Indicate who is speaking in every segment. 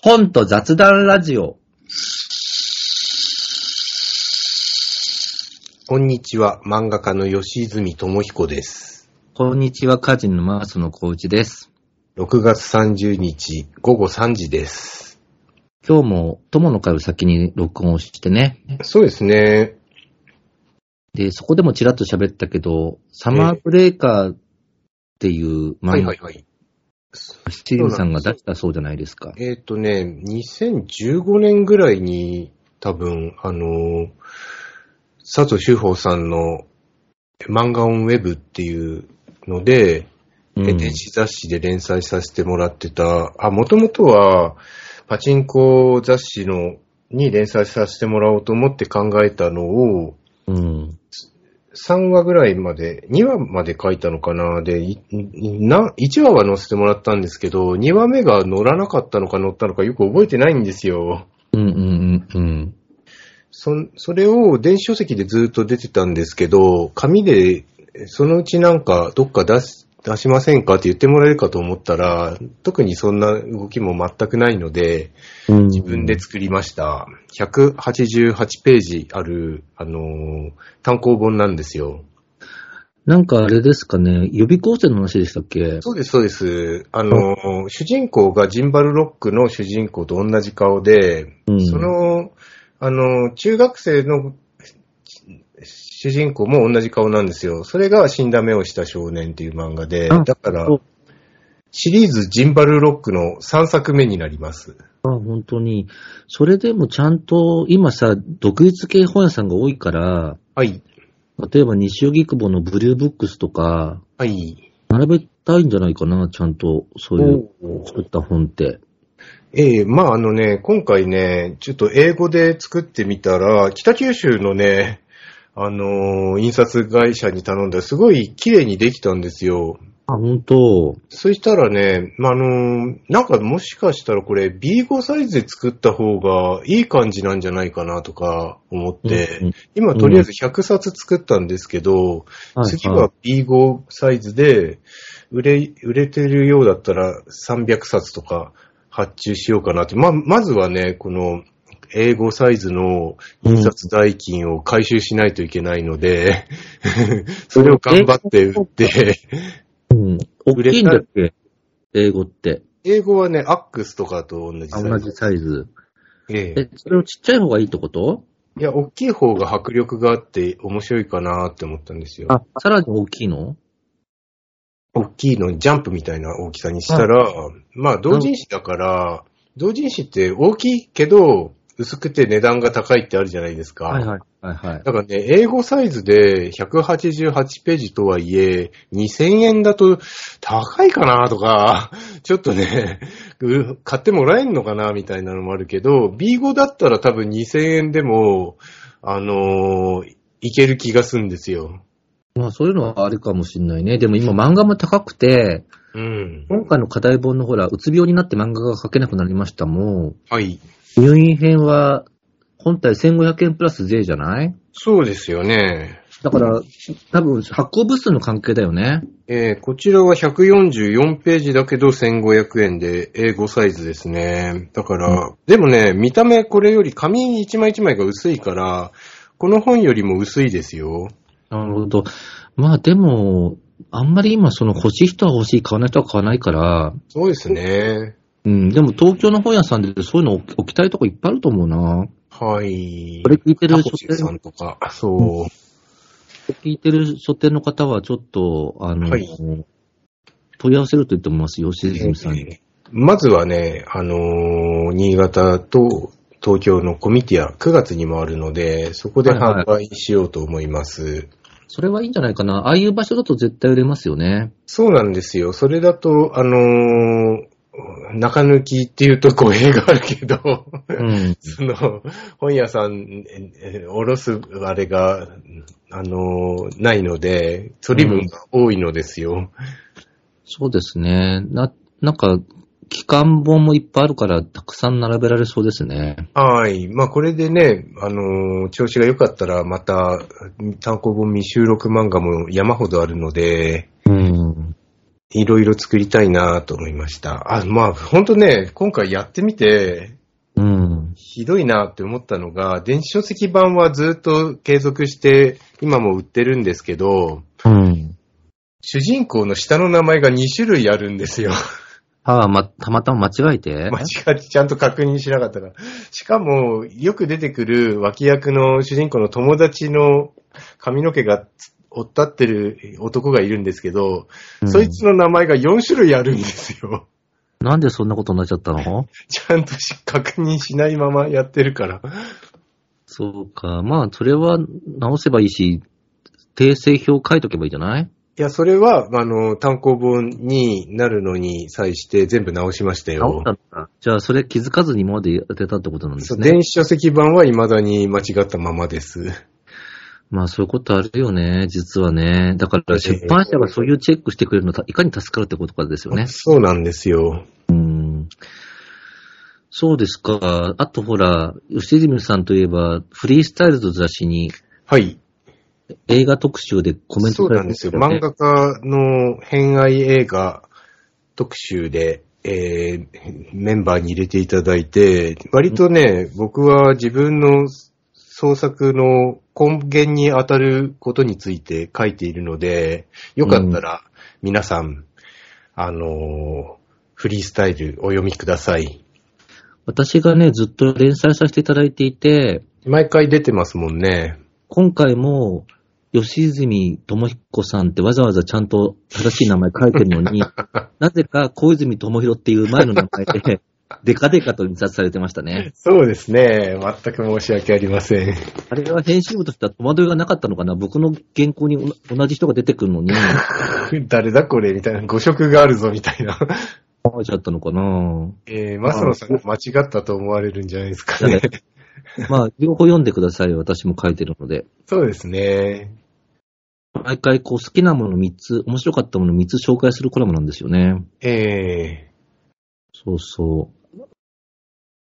Speaker 1: 本と雑談ラジオ。
Speaker 2: こんにちは、漫画家の吉泉智彦です。
Speaker 1: こんにちは、歌人のマースの小内です。
Speaker 2: 6月30日午後3時です。
Speaker 1: 今日も友の会を先に録音をしてね。
Speaker 2: そうですね。
Speaker 1: で、そこでもちらっと喋ったけど、サマーブレーカーっていう漫画
Speaker 2: はいはい、はい。
Speaker 1: シリーズさんが出したそうじゃないですか。
Speaker 2: えっ、とね、2015年ぐらいに多分、あの、佐藤修法さんの漫画オンウェブっていうので、
Speaker 1: うん
Speaker 2: 電子雑誌で連載させてもらってた、あ、もともとはパチンコ雑誌のに連載させてもらおうと思って考えたのを、
Speaker 1: うん。
Speaker 2: 3話ぐらいまで、2話まで書いたのかなで、いな、1話は載せてもらったんですけど、2話目が載らなかったのか載ったのかよく覚えてないんですよ。
Speaker 1: うんうんうんうん。
Speaker 2: そ、それを電子書籍でずっと出てたんですけど、紙で、そのうちなんかどっか出し、出しませんかって言ってもらえるかと思ったら、特にそんな動きも全くないので、自分で作りました。188ページある、あのー単行本なんですよ。
Speaker 1: なんかあれですかね、予備校生の話でしたっけ？
Speaker 2: そうです、そうです。あのー、主人公がジンバルロックの主人公と同じ顔で、
Speaker 1: うん
Speaker 2: その、あのー、中学生の主人公も同じ顔なんですよ。それが死んだ目をした少年っていう漫画で、
Speaker 1: あ
Speaker 2: だからシリーズジンバルロックの3作目になります。
Speaker 1: あ、本当に。それでもちゃんと、今さ、独立系本屋さんが多いから、
Speaker 2: はい。
Speaker 1: 例えば西荻窪のブルーブックスとか、
Speaker 2: はい。
Speaker 1: 並べたいんじゃないかな、ちゃんと、そういう作った本って。
Speaker 2: ええまああのね、今回ね、ちょっと英語で作ってみたら、北九州のね、あのー印刷会社に頼んだらすごい綺麗にできたんですよ。
Speaker 1: あ、本当
Speaker 2: そしたらね、まあ、あのーなんかもしかしたらこれ B5 サイズで作った方がいい感じなんじゃないかなとか思って、
Speaker 1: うんうん
Speaker 2: 今とりあえず100冊作ったんですけど、
Speaker 1: はい
Speaker 2: 次は B5 サイズで売れ、売れてるようだったら300冊とか発注しようかなって。ま、まずはね、この英語サイズの印刷代金を回収しないといけないので、それを頑張って売って、
Speaker 1: うん。大きいんだっけ？英語って。
Speaker 2: 英語はね、アックスとかと同じサイズ。
Speaker 1: あ同じサイズ。
Speaker 2: ええ
Speaker 1: え、それをちっちゃい方がいいってこと？
Speaker 2: いや、大きい方が迫力があって面白いかなって思ったんですよ。
Speaker 1: あ、さらに大きいの？
Speaker 2: 大きいのにジャンプみたいな大きさにしたら、まあ同人誌だから、同人誌って大きいけど、薄くて値段が高いってあるじゃないですか。
Speaker 1: はいはい。はいはい。
Speaker 2: だからね、英語サイズで188ページとはいえ、2000円だと高いかなとか、ちょっとね、う買ってもらえんのかなみたいなのもあるけど、B5 だったら多分2000円でも、あのーいける気がするんですよ。
Speaker 1: まあそういうのはあるかもしんないね。でも今漫画も高くて、
Speaker 2: うん。
Speaker 1: 今回の課題本のほら、うつ病になって漫画が描けなくなりましたもん。
Speaker 2: はい。
Speaker 1: 入院編は、本体1500円プラス税じゃない？
Speaker 2: そうですよね。
Speaker 1: だから、多分発行部数の関係だよね。
Speaker 2: えーこちらは144ページだけど1500円で英語サイズですね。だから、でもね、見た目これより紙一枚一枚が薄いから、この本よりも薄いですよ。
Speaker 1: なるほど。まあでも、あんまり今その欲しい人は欲しい、買わない人は買わないから、
Speaker 2: そうですね。
Speaker 1: うん、でも東京の本屋さんでそういうの置置きたいとこいっぱいあると思うな。
Speaker 2: はい。
Speaker 1: これ聞いてる
Speaker 2: タ
Speaker 1: 書
Speaker 2: コシさ
Speaker 1: 店、
Speaker 2: んとか、そう。
Speaker 1: 聞いてる書店の方はちょっと、あの、
Speaker 2: はい
Speaker 1: 問い合わせると言ってもますよ、吉住さんに。
Speaker 2: まずはね、あのー新潟と東京のコミティア9月にもあるので、そこで
Speaker 1: はいはい
Speaker 2: 販売しようと思います。
Speaker 1: それはいいんじゃないかな。ああいう場所だと絶対売れますよね。
Speaker 2: そうなんですよ。それだと、あのー中抜きっていうと語弊があるけど、
Speaker 1: うん。
Speaker 2: その、本屋さん、ええおろすあれが、あのーないので、取り分が多いのですよ。
Speaker 1: そうですね。な、なんか、期間本もいっぱいあるから、たくさん並べられそうですね。
Speaker 2: はい。まあ、これでね、あのー調子が良かったら、また、単行本未収録漫画も山ほどあるので、
Speaker 1: うん。
Speaker 2: いろいろ作りたいなと思いました。あ、まあ、ほんとね、今回やってみて、
Speaker 1: うん。
Speaker 2: ひどいなって思ったのが、電子書籍版はずっと継続して、今も売ってるんですけど、
Speaker 1: うん。
Speaker 2: 主人公の下の名前が2種類あるんですよ。
Speaker 1: ああ、ま、たまたま間違えて？
Speaker 2: 間違ってちゃんと確認しなかったから。しかも、よく出てくる脇役の主人公の友達の髪の毛が追ったってる男がいるんですけど、
Speaker 1: うん
Speaker 2: そいつの名前が4種類あるんですよ。
Speaker 1: なんでそんなことになっちゃったの？
Speaker 2: ちゃんとし確認しないままやってるから。
Speaker 1: そうか。まあ、それは直せばいいし、訂正表書いとけばいいじゃない？
Speaker 2: いや、それは、あの、単行本になるのに際して全部直しました
Speaker 1: 直
Speaker 2: よ
Speaker 1: っ。た。じゃあ、それ気づかずに今までやってたってことなんで
Speaker 2: そう
Speaker 1: すね。
Speaker 2: 電子書籍版は未だに間違ったままです。
Speaker 1: まあ、そういうことあるよね、実はね。だから、出版社がそういうチェックしてくれるのいかに助かるってことかですよね。
Speaker 2: そうなんですよ。
Speaker 1: うん。そうですか。あとほら、吉泉さんといえば、フリースタイルズ雑誌に
Speaker 2: はい。
Speaker 1: 映画特集でコメント
Speaker 2: そうなんですよ。漫画家の偏愛映画特集で、えーメンバーに入れていただいて、割とね、僕は自分の創作の根源に当たることについて書いているので、よかったら皆さん、あのーフリースタイルお読みください。
Speaker 1: 私がね、ずっと連載させていただいていて、
Speaker 2: 毎回出てますもんね。
Speaker 1: 今回も、吉泉智彦さんってわざわざちゃんと正しい名前書いてるのに、なぜか小泉智弘っていう前の名前で、デカデカと印刷されてましたね。
Speaker 2: そうですね。全く申し訳ありません。
Speaker 1: あれは編集部としては戸惑いがなかったのかな？僕の原稿に同同じ人が出てくるのに、
Speaker 2: 誰だこれ？みたいな。誤色があるぞみたいな。
Speaker 1: 書いちゃったのかな？
Speaker 2: えー、マスノさんが間違ったと思われるんじゃないですかね。
Speaker 1: まあ、両方読んでくださいよ。私も書いてるので。
Speaker 2: そうですね。
Speaker 1: 毎回こう好きなもの3つ、面白かったもの3つ紹介するコラムなんですよね。
Speaker 2: え
Speaker 1: そうそう。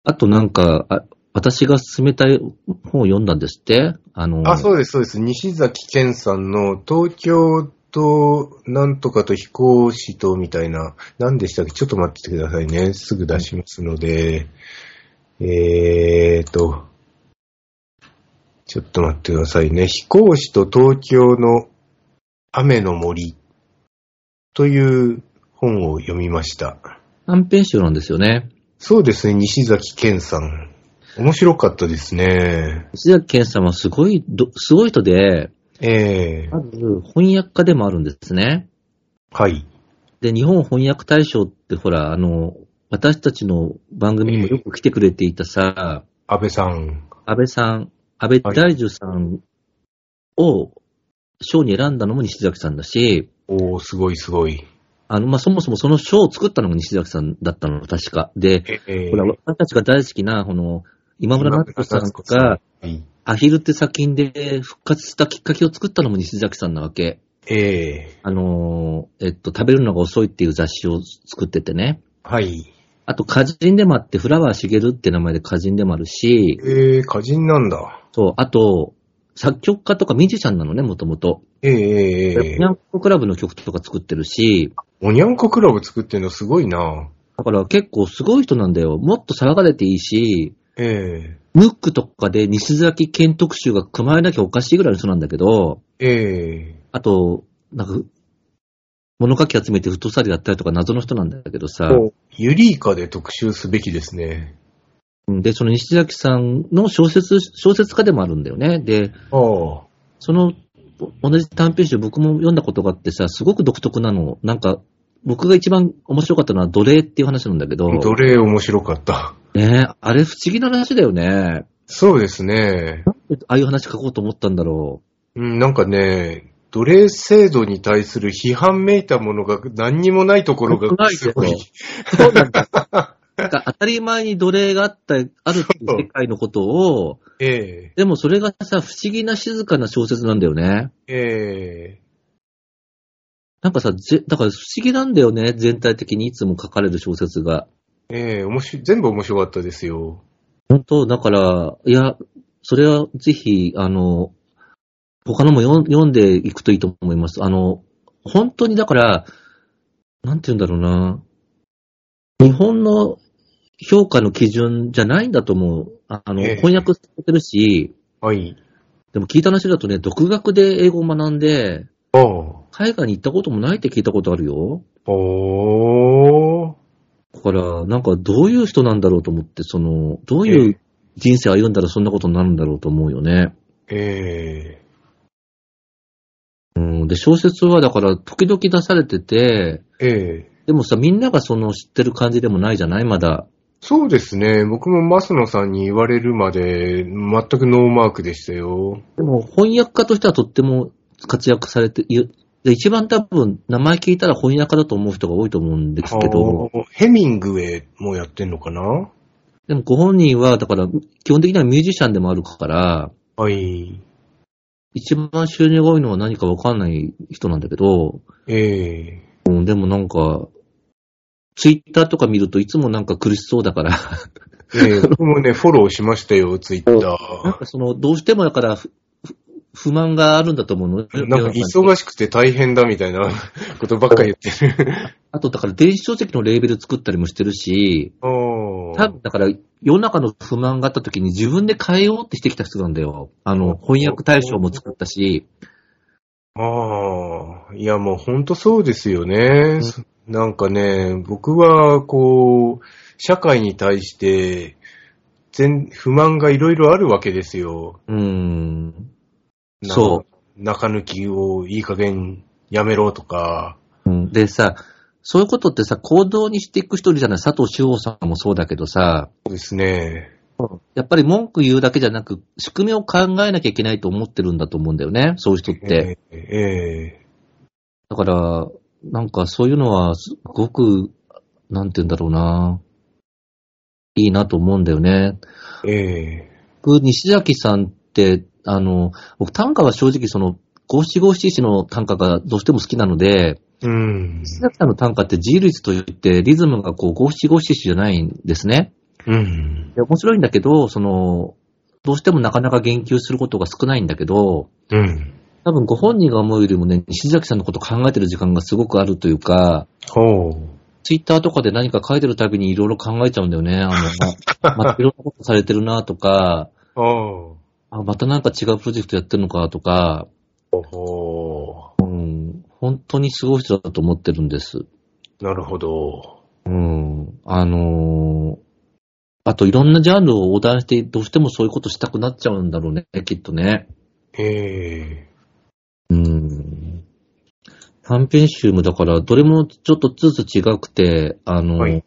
Speaker 1: あとなんか、あ私が勧めたい本を読んだんですって？あの、
Speaker 2: ー、あ、そうです、そうです。西崎健さんの東京となんとかと飛行士とみたいな、何でしたっけ？ちょっと待っててくださいね。すぐ出しますので。えーと、ちょっと待ってくださいね。飛行士と東京の雨の森という本を読みました。
Speaker 1: 短編集なんですよね。
Speaker 2: そうですね、西崎健さん。面白かったですね。
Speaker 1: 石崎健さんはすごいど、すごい人で、
Speaker 2: ええ
Speaker 1: まず翻訳家でもあるんですね。
Speaker 2: はい。
Speaker 1: で、日本翻訳大賞ってほら、あの、私たちの番組にもよく来てくれていたさ、
Speaker 2: 安倍さん。
Speaker 1: 安倍さん、安倍大樹さんを賞に選んだのも西崎さんだし、
Speaker 2: おー、すごいすごい。
Speaker 1: あの、まあ、そもそもその賞を作ったのが西崎さんだったの、確か。で、
Speaker 2: ええ
Speaker 1: ほら、私たちが大好きな、この、今村夏子さんが、
Speaker 2: はい。
Speaker 1: アヒルって作品で復活したきっかけを作ったのも西崎さんなわけ。
Speaker 2: ええ
Speaker 1: あのー、えっと、食べるのが遅いっていう雑誌を作っててね。
Speaker 2: はい。
Speaker 1: あと、歌人でもあって、フラワーしげるって名前で歌人でもあるし、
Speaker 2: ええ歌人なんだ。
Speaker 1: そう、あと、作曲家とかミュージシャンなのね、もともと。
Speaker 2: ええええ
Speaker 1: ニャンコクラブの曲とか作ってるし、
Speaker 2: おにゃんこクラブ作ってんのすごいな。
Speaker 1: だから結構すごい人なんだよ。もっと騒がれていいし、
Speaker 2: え
Speaker 1: ムックとかで西崎県特集が組まれなきゃおかしいぐらいの人なんだけど、
Speaker 2: えええ
Speaker 1: あと、なんか、物書き集めてフットサルやったりとか謎の人なんだけどさ、
Speaker 2: おユリイカで特集すべきですね。
Speaker 1: うんで、その西崎さんの小説、小説家でもあるんだよね。で。その、同じ短編集僕も読んだことがあってさ、すごく独特なの。なんか、僕が一番面白かったのは奴隷っていう話なんだけど、
Speaker 2: どれ面白かった。
Speaker 1: ねえあれ不思議な話だよね。
Speaker 2: そうですね。
Speaker 1: ああいう話書こうと思ったんだろ
Speaker 2: うん、なんかね、奴隷制度に対する批判めいたものが何にもないところがすごい。
Speaker 1: そうなんだ。なんか当たり前に奴隷があった、あるっていう世界のことを、
Speaker 2: え
Speaker 1: でもそれがさ、不思議な静かな小説なんだよね。
Speaker 2: ええ
Speaker 1: なんかさ、ぜだから不思議なんだよね、全体的にいつも書かれる小説が。
Speaker 2: ええ面白い全部面白かったですよ。
Speaker 1: 本当？だから、いや、それはぜひ、あの、他のも読ん読んでいくといいと思います。あの、本当にだから、なんて言うんだろうな。日本の評価の基準じゃないんだと思う。ああの、
Speaker 2: ええ
Speaker 1: 翻訳されてるし、
Speaker 2: はい。
Speaker 1: でも聞いた話だとね、独学で英語を学んで、
Speaker 2: ああ。
Speaker 1: 海外に行ったこともないって聞いたことあるよ。
Speaker 2: おー。
Speaker 1: だから、なんかどういう人なんだろうと思って、その、どういう人生歩んだらそんなことになるんだろうと思うよね。
Speaker 2: え
Speaker 1: うん、で、小説はだから時々出されてて、
Speaker 2: えええ
Speaker 1: でもさ、みんながその知ってる感じでもないじゃない？まだ。
Speaker 2: そうですね。僕も増野さんに言われるまで、全くノーマークでしたよ。
Speaker 1: でも翻訳家としてはとっても活躍されて。で一番多分、名前聞いたら翻訳家だと思う人が多いと思うんですけど、
Speaker 2: ヘミングウェイもやってんのかな？
Speaker 1: でもご本人は、だから、基本的にはミュージシャンでもあるから、
Speaker 2: はい。
Speaker 1: 一番収入が多いのは何かわかんない人なんだけど、
Speaker 2: ええ
Speaker 1: うん、でもなんか、ツイッターとか見るといつもなんか苦しそうだから、
Speaker 2: ええ僕もね、フォローしましたよ、ツイッタ
Speaker 1: なんかその、どうしてもだから、不満があるんだと思うの。
Speaker 2: ー。なんか忙しくて大変だみたいな ことばっかり言ってる。
Speaker 1: あと、だから電子書籍のレーベル作ったりもしてるし、多分だから、世の中の不満があった時に自分で変えようってしてきた人なんだよ。あの、翻訳大賞も作ったし、
Speaker 2: ああ、いやもうほんとそうですよね。なんかね、僕はこう、社会に対して、全、不満がいろいろあるわけですよ。
Speaker 1: うーん。そう。
Speaker 2: 中抜きをいい加減やめろとか。
Speaker 1: うん、でさ、そういうことってさ、行動にしていく人いるじゃない佐藤志保さんもそうだけどさ、
Speaker 2: そうですね。
Speaker 1: やっぱり文句言うだけじゃなく、仕組みを考えなきゃいけないと思ってるんだと思うんだよね、そういう人って。
Speaker 2: えええ
Speaker 1: だから、なんかそういうのは、すごく、なんて言うんだろうな。いいなと思うんだよね。
Speaker 2: ええ
Speaker 1: 僕、西崎さんって、あの、僕短歌は正直その、五七五七七の短歌がどうしても好きなので、
Speaker 2: うん。
Speaker 1: 西崎さんの短歌って自由律といって、リズムがこう五七五七七じゃないんですね。
Speaker 2: うん。
Speaker 1: で面白いんだけど、その、どうしてもなかなか言及することが少ないんだけど、
Speaker 2: うん。
Speaker 1: 多分ご本人が思うよりもね、西崎さんのこと考えてる時間がすごくあるというか、
Speaker 2: ほう。
Speaker 1: ツイッターとかで何か書いてるたびにいろいろ考えちゃうんだよね。あの、ままたいろんなことされてるなとか、
Speaker 2: ああ。
Speaker 1: あ、またなんか違うプロジェクトやってるのかとか、
Speaker 2: ほ
Speaker 1: うん、本当にすごい人だと思ってるんです。
Speaker 2: う。なるほど。
Speaker 1: うん、あのーあといろんなジャンルを横断してどうしてもそういうことしたくなっちゃうんだろうね、きっとね。
Speaker 2: ええ
Speaker 1: うん。短編集もだから、どれもちょっとずつ違くて、あの、
Speaker 2: はい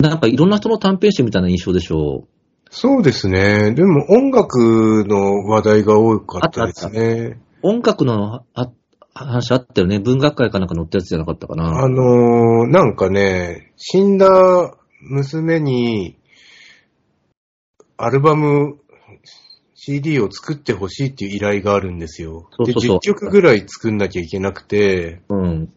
Speaker 1: なんかいろんな人の短編集みたいな印象でしょ
Speaker 2: そうですね。でも音楽の話題が多かったですね。
Speaker 1: 音楽のあ話あったよね。文学会かなんか載ったやつじゃなかったかな。
Speaker 2: あのーなんかね、死んだ娘に、アルバム、CD を作ってほしいっていう依頼があるんですよ。
Speaker 1: そうそうそう
Speaker 2: で、10曲ぐらい作んなきゃいけなくて、
Speaker 1: うん。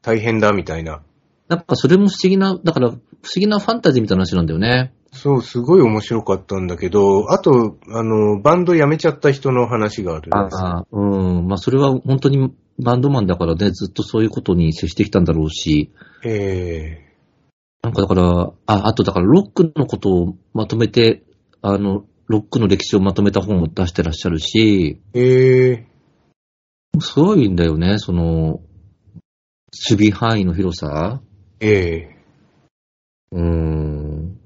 Speaker 2: 大変だみたいな。
Speaker 1: なんかそれも不思議な、だから不思議なファンタジーみたいな話なんだよね。
Speaker 2: そう、すごい面白かったんだけど、あと、あの、バンド辞めちゃった人の話があるんですよ。
Speaker 1: ああ、うん。まあそれは本当にバンドマンだからね、ずっとそういうことに接してきたんだろうし。
Speaker 2: え
Speaker 1: なんかだから、あ、あとだからロックのことをまとめて、あの、ロックの歴史をまとめた本を出してらっしゃるし、
Speaker 2: えええ
Speaker 1: すごいんだよね、その、守備範囲の広さ。
Speaker 2: ええ
Speaker 1: うーん。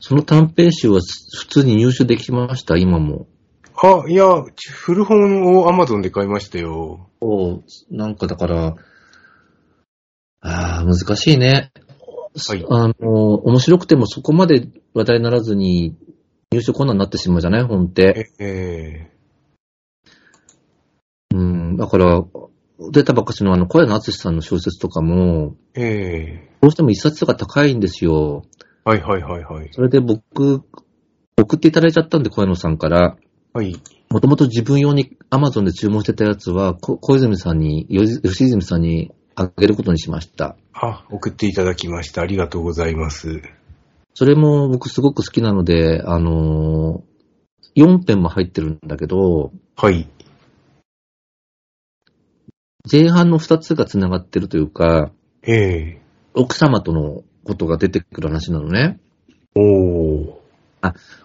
Speaker 1: その短編集は普通に入手できました、今も。
Speaker 2: あ、いや、古本を Amazon で買いましたよ。
Speaker 1: おなんかだから、ああ、難しいね。
Speaker 2: はい
Speaker 1: あの、面白くてもそこまで話題にならずに入手困難になってしまうじゃない？本って。
Speaker 2: ええ
Speaker 1: うん、だから、出たばっかしのあの、小谷敦さんの小説とかも、
Speaker 2: ええ
Speaker 1: どうしても一冊が高いんですよ。
Speaker 2: はいはいはいはい。
Speaker 1: それで僕、送っていただいちゃったんで、小谷野さんから。
Speaker 2: はい。
Speaker 1: もともと自分用に Amazon で注文してたやつは、こ小泉さんに、吉泉さんにあげることにしました。
Speaker 2: あ、送っていただきました。ありがとうございます。
Speaker 1: それも僕すごく好きなので、あのー、4編も入ってるんだけど、
Speaker 2: はい。
Speaker 1: 前半の2つが繋がってるというか、
Speaker 2: ええ
Speaker 1: 奥様とのことが出てくる話なのね。
Speaker 2: おー。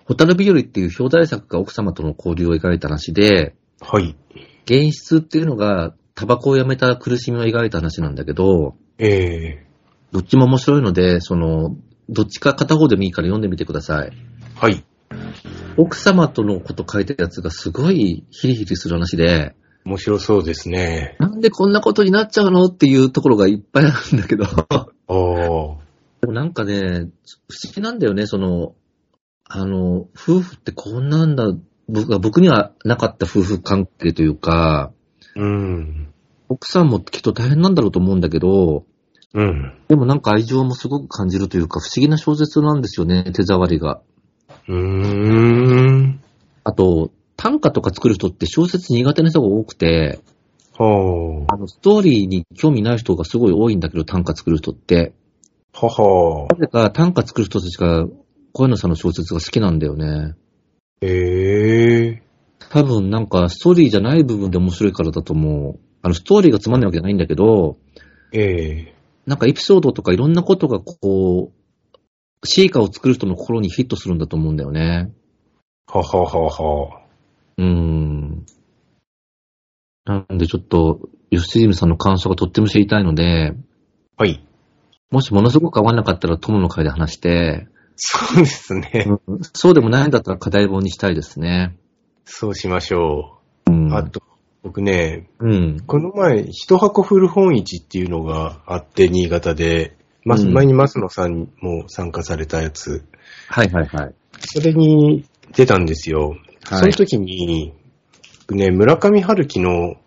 Speaker 1: ホタル日和っていう表題作が奥様との交流を描いた話で、
Speaker 2: はい。
Speaker 1: 現実っていうのがタバコをやめた苦しみを描いた話なんだけど、
Speaker 2: ええ
Speaker 1: どっちも面白いので、その、どっちか片方でもいいから読んでみてください。
Speaker 2: はい。
Speaker 1: 奥様とのこと書いてるやつがすごいヒリヒリする話で、
Speaker 2: 面白そうですね。
Speaker 1: なんでこんなことになっちゃうのっていうところがいっぱいあるんだけど、
Speaker 2: ああ。
Speaker 1: でもなんかね、不思議なんだよね、その、あの、夫婦ってこんなんだ、僕が僕にはなかった夫婦関係というか、
Speaker 2: うん。
Speaker 1: 奥さんもきっと大変なんだろうと思うんだけど、
Speaker 2: うん。
Speaker 1: でもなんか愛情もすごく感じるというか、不思議な小説なんですよね、手触りが。
Speaker 2: うーん。
Speaker 1: あと、短歌とか作る人って小説苦手な人が多くて、
Speaker 2: は
Speaker 1: あの、ストーリーに興味ない人がすごい多いんだけど、短歌作る人って。
Speaker 2: あ。はは
Speaker 1: なぜか短歌作る人たちが、小野さんの小説が好きなんだよね。
Speaker 2: ええ
Speaker 1: 多分なんかストーリーじゃない部分で面白いからだと思う。あの、ストーリーがつまんないわけじゃないんだけど、
Speaker 2: ええ
Speaker 1: なんかエピソードとかいろんなことがこう、シーカーを作る人の心にヒットするんだと思うんだよね。
Speaker 2: はははは。
Speaker 1: うーん。なんでちょっと、吉住さんの感想がとっても知りたいので、
Speaker 2: はい。
Speaker 1: もしものすごく合わなかったら友の会で話して、
Speaker 2: そうですね。
Speaker 1: そうでもないんだったら課題本にしたいですね。
Speaker 2: そうしましょ
Speaker 1: うん。
Speaker 2: う。あと、僕ね、
Speaker 1: うん。
Speaker 2: この前、一箱古本市っていうのがあって、新潟で、ま
Speaker 1: うん
Speaker 2: 前に増野さんも参加されたやつ、
Speaker 1: はいはいはい。
Speaker 2: それに出たんですよ。
Speaker 1: はい
Speaker 2: その時に、僕ね、村上春樹の、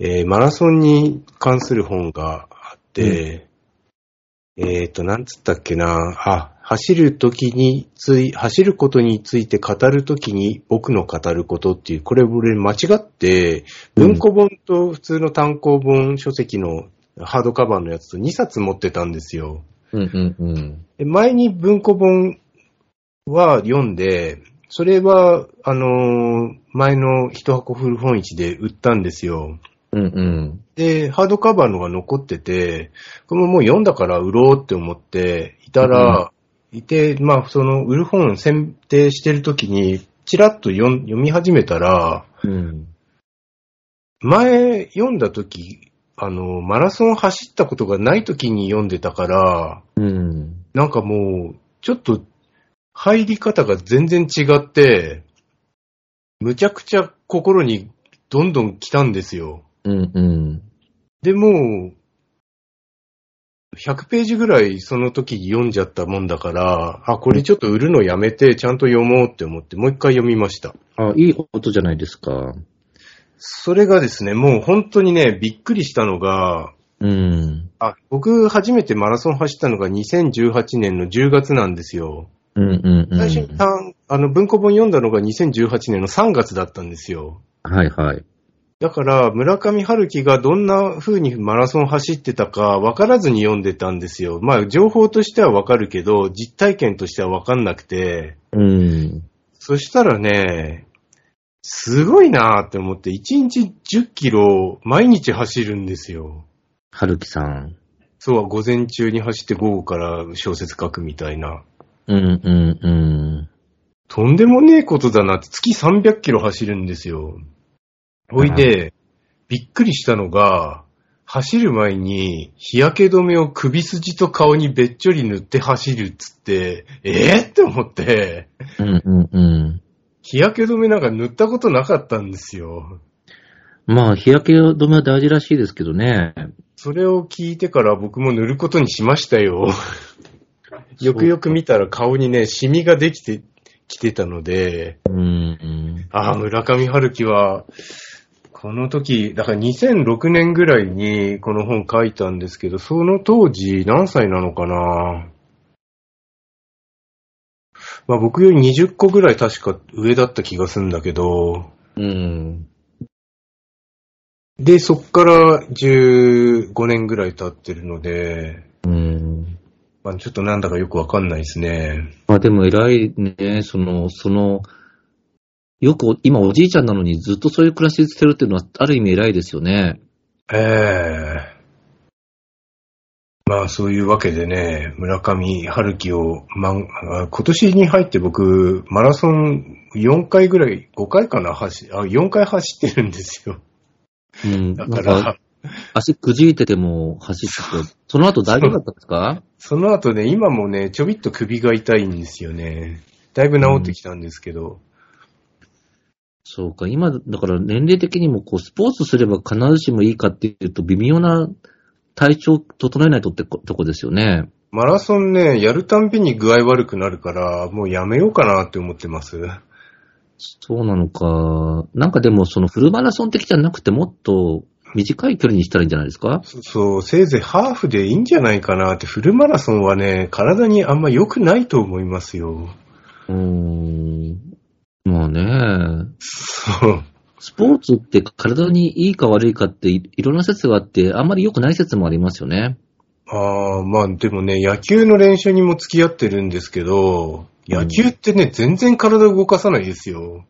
Speaker 2: えーマラソンに関する本があって、えっ、と、なんつったっけな、あ、走る時につい、走ることについて語る時に僕の語ることっていう、これ俺間違って、文庫本と普通の単行本書籍のハードカバーのやつと2冊持ってたんですよ。
Speaker 1: うんうんうん。
Speaker 2: で前に文庫本は読んで、それは、あのー前の一箱古本市で売ったんですよ。
Speaker 1: うんうん。
Speaker 2: で、ハードカバーのが残ってて、これももう読んだから売ろうって思っていたら、いて、まあ、その売る本を選定してるときに、ちらっと読み始めたら、
Speaker 1: うん。
Speaker 2: 前読んだとき、あの、マラソン走ったことがないときに読んでたから、
Speaker 1: うん。
Speaker 2: なんかもう、ちょっと、入り方が全然違って、むちゃくちゃ心にどんどん来たんですよ。
Speaker 1: うんうん。
Speaker 2: でも、100ページぐらいその時に読んじゃったもんだから、あ、これちょっと売るのやめて、ちゃんと読もうって思って、もう一回読みました。
Speaker 1: あ、いいことじゃないですか。
Speaker 2: それがですね、もう本当にね、びっくりしたのが、
Speaker 1: うん。
Speaker 2: あ、僕初めてマラソン走ったのが2018年の10月なんですよ。
Speaker 1: うんうんうん。
Speaker 2: 最初に単あの文庫本読んだのが2018年の3月だったんですよ。
Speaker 1: はいはい。
Speaker 2: だから、村上春樹がどんな風にマラソン走ってたか分からずに読んでたんですよ。まあ、情報としては分かるけど、実体験としては分かんなくて、
Speaker 1: うん。
Speaker 2: そしたらね、すごいなーって思って、1日10キロ毎日走るんですよ。
Speaker 1: 春樹さん。
Speaker 2: そう、午前中に走って午後から小説書くみたいな。
Speaker 1: うんうんうん。
Speaker 2: とんでもねえことだなって、月300キロ走るんですよ。おいで、びっくりしたのが、走る前に日焼け止めを首筋と顔にべっちょり塗って走るっつって、えー、って思って、
Speaker 1: うんうんうん。
Speaker 2: 日焼け止めなんか塗ったことなかったんですよ。
Speaker 1: まあ、日焼け止めは大事らしいですけどね。
Speaker 2: それを聞いてから僕も塗ることにしましたよ。よくよく見たら顔にね、シミができてきてたので、
Speaker 1: うんうん。
Speaker 2: ああ、村上春樹は、この時、だから2006年ぐらいにこの本書いたんですけど、その当時何歳なのかな？まあ僕より20個ぐらい確か上だった気がするんだけど、
Speaker 1: うん。
Speaker 2: で、そっから15年ぐらい経ってるので、
Speaker 1: うん。
Speaker 2: まあちょっとなんだかよくわかんないですね。
Speaker 1: まあでも偉いね、その、その、よく今おじいちゃんなのにずっとそういう暮らししてるっていうのはある意味偉いですよね。
Speaker 2: ええまあそういうわけでね、村上春樹を、ま今年に入って僕、マラソン4回ぐらい、5回かな走、あ、4回走ってるんですよ。
Speaker 1: うん。
Speaker 2: だ
Speaker 1: か、
Speaker 2: から、
Speaker 1: 足くじいてても走ってて、その後大丈夫だったんですか？
Speaker 2: その後ね、今もね、ちょびっと首が痛いんですよね。だいぶ治ってきたんですけど。
Speaker 1: そうか、今、だから年齢的にもこう、スポーツすれば必ずしもいいかっていうと、微妙な体調整えないとってことこですよね。
Speaker 2: マラソンね、やるたんびに具合悪くなるから、もうやめようかなって思ってます。
Speaker 1: そうなのか。なんかでも、そのフルマラソン的じゃなくて、もっと短い距離にしたらいいんじゃないですか？
Speaker 2: そうそう、せいぜいハーフでいいんじゃないかなって、フルマラソンはね、体にあんま良くないと思いますよ。
Speaker 1: うーん。まあね。
Speaker 2: そう。
Speaker 1: スポーツって体にいいか悪いかっていいろんな説があって、あんまり良くない説もありますよね。
Speaker 2: ああ、まあでもね、野球の練習にも付き合ってるんですけど、野球ってね、全然体動かさないですよ。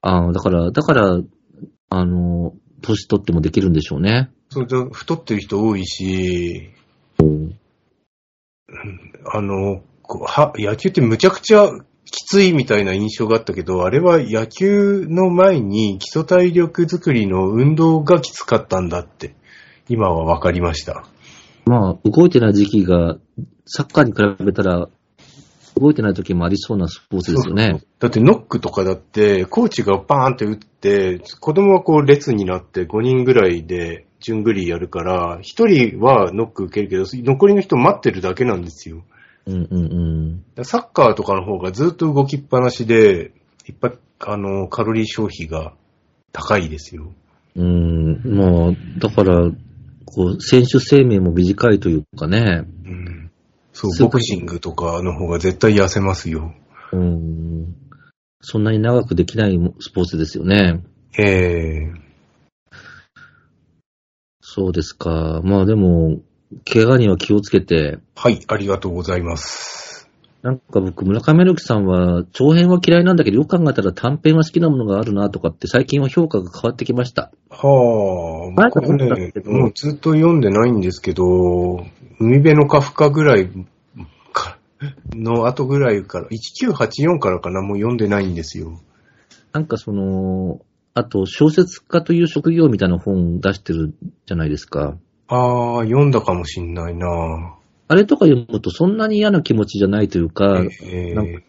Speaker 1: ああ、だから、だから、あの、年取ってもできるんでしょうね。
Speaker 2: それで太ってる人多いし、あの、こうは野球ってむちゃくちゃきついみたいな印象があったけど、あれは野球の前に基礎体力作りの運動がきつかったんだって、今は分かりました。
Speaker 1: まあ、動いてない時期が、サッカーに比べたら、動いてない時もありそうなスポーツですよね。
Speaker 2: だってノックとかだって、コーチがバーンって打って、子供はこう列になって5人ぐらいで順繰りやるから、1人はノック受けるけど、残りの人待ってるだけなんですよ。
Speaker 1: うんうんうん。
Speaker 2: サッカーとかの方がずっと動きっぱなしで、いっぱい、あの、カロリー消費が高いですよ。
Speaker 1: うん、まあ、だから、こう、選手生命も短いというかね。
Speaker 2: うん。そう、ボクシングとかの方が絶対痩せますよ。
Speaker 1: うん。そんなに長くできないスポーツですよね。
Speaker 2: ええ
Speaker 1: そうですか。まあでも、怪我には気をつけて、
Speaker 2: はい、ありがとうございます。
Speaker 1: なんか僕、村上春樹さんは、長編は嫌いなんだけど、よく考えたら短編は好きなものがあるなとかって、最近は評価が変わってきました。
Speaker 2: はあ、僕はねもうずっと読んでないんですけど、海辺のカフカぐらいかの後ぐらいから、1984からかな、もう読んでないんですよ。
Speaker 1: なんかその、あと、小説家という職業みたいな本出してるじゃないですか。
Speaker 2: ああ、読んだかもしんないな。
Speaker 1: あれとか読むとそんなに嫌な気持ちじゃないというか、
Speaker 2: ええ
Speaker 1: なんか